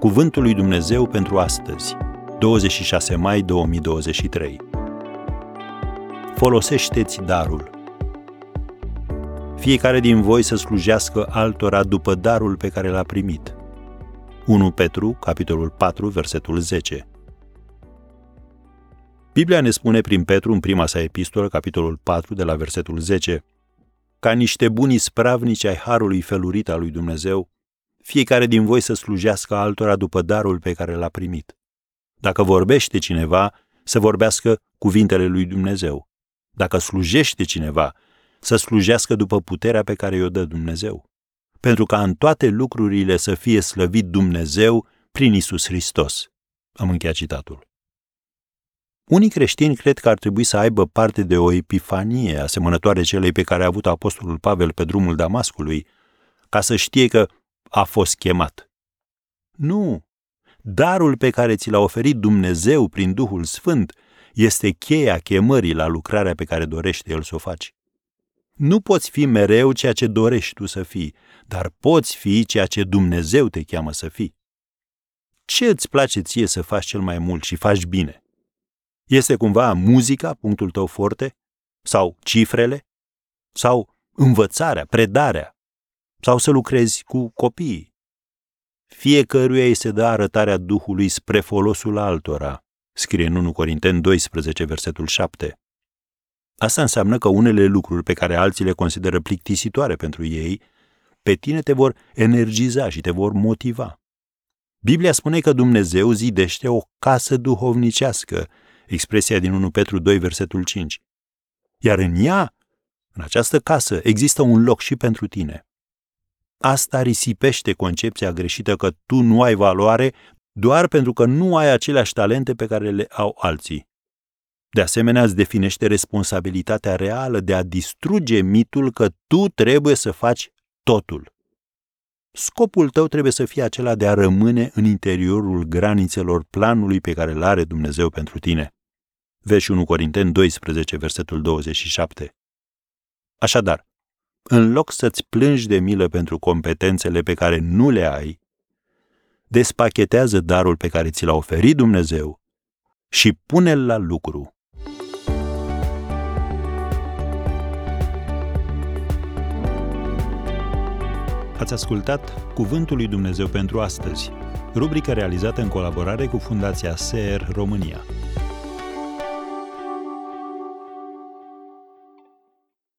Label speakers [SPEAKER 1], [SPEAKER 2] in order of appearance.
[SPEAKER 1] Cuvântul lui Dumnezeu pentru astăzi, 26 mai 2023. Folosește-ți darul. Fiecare din voi să slujească altora după darul pe care l-a primit. 1 Petru, capitolul 4, versetul 10. Biblia ne spune prin Petru în prima sa epistolă, capitolul 4, de la versetul 10, ca niște buni spravnici ai harului felurit al lui Dumnezeu, fiecare din voi să slujească altora după darul pe care l-a primit. Dacă vorbește cineva, să vorbească cuvintele lui Dumnezeu. Dacă slujește cineva, să slujească după puterea pe care i-o dă Dumnezeu. Pentru ca în toate lucrurile să fie slăvit Dumnezeu prin Isus Hristos. Am încheiat citatul. Unii creștini cred că ar trebui să aibă parte de o epifanie asemănătoare celei pe care a avut apostolul Pavel pe drumul Damascului, ca să știe că a fost chemat. Nu! Darul pe care ți l-a oferit Dumnezeu prin Duhul Sfânt este cheia chemării la lucrarea pe care dorește El să o faci. Nu poți fi mereu ceea ce dorești tu să fii, dar poți fi ceea ce Dumnezeu te cheamă să fii. Ce îți place ție să faci cel mai mult și faci bine? Este cumva muzica punctul tău forte? Sau cifrele? Sau învățarea, predarea? Sau să lucrezi cu copiii? Fiecăruia îi se dă arătarea Duhului spre folosul altora, scrie în 1 Corinteni 12, versetul 7. Asta înseamnă că unele lucruri pe care alții le consideră plictisitoare pentru ei, pe tine te vor energiza și te vor motiva. Biblia spune că Dumnezeu zidește o casă duhovnicească expresia din 1 Petru 2, versetul 5. Iar în ea, în această casă, există un loc și pentru tine. Asta risipește concepția greșită că tu nu ai valoare doar pentru că nu ai aceleași talente pe care le au alții. De asemenea, îți definește responsabilitatea reală de a distruge mitul că tu trebuie să faci totul. Scopul tău trebuie să fie acela de a rămâne în interiorul granițelor planului pe care îl are Dumnezeu pentru tine. Vezi 1 Corinteni 12, versetul 27. Așadar, în loc să-ți plângi de milă pentru competențele pe care nu le ai, despachetează darul pe care ți l-a oferit Dumnezeu și pune-l la lucru. Ați ascultat Cuvântul lui Dumnezeu pentru astăzi, rubrica realizată în colaborare cu Fundația SER România.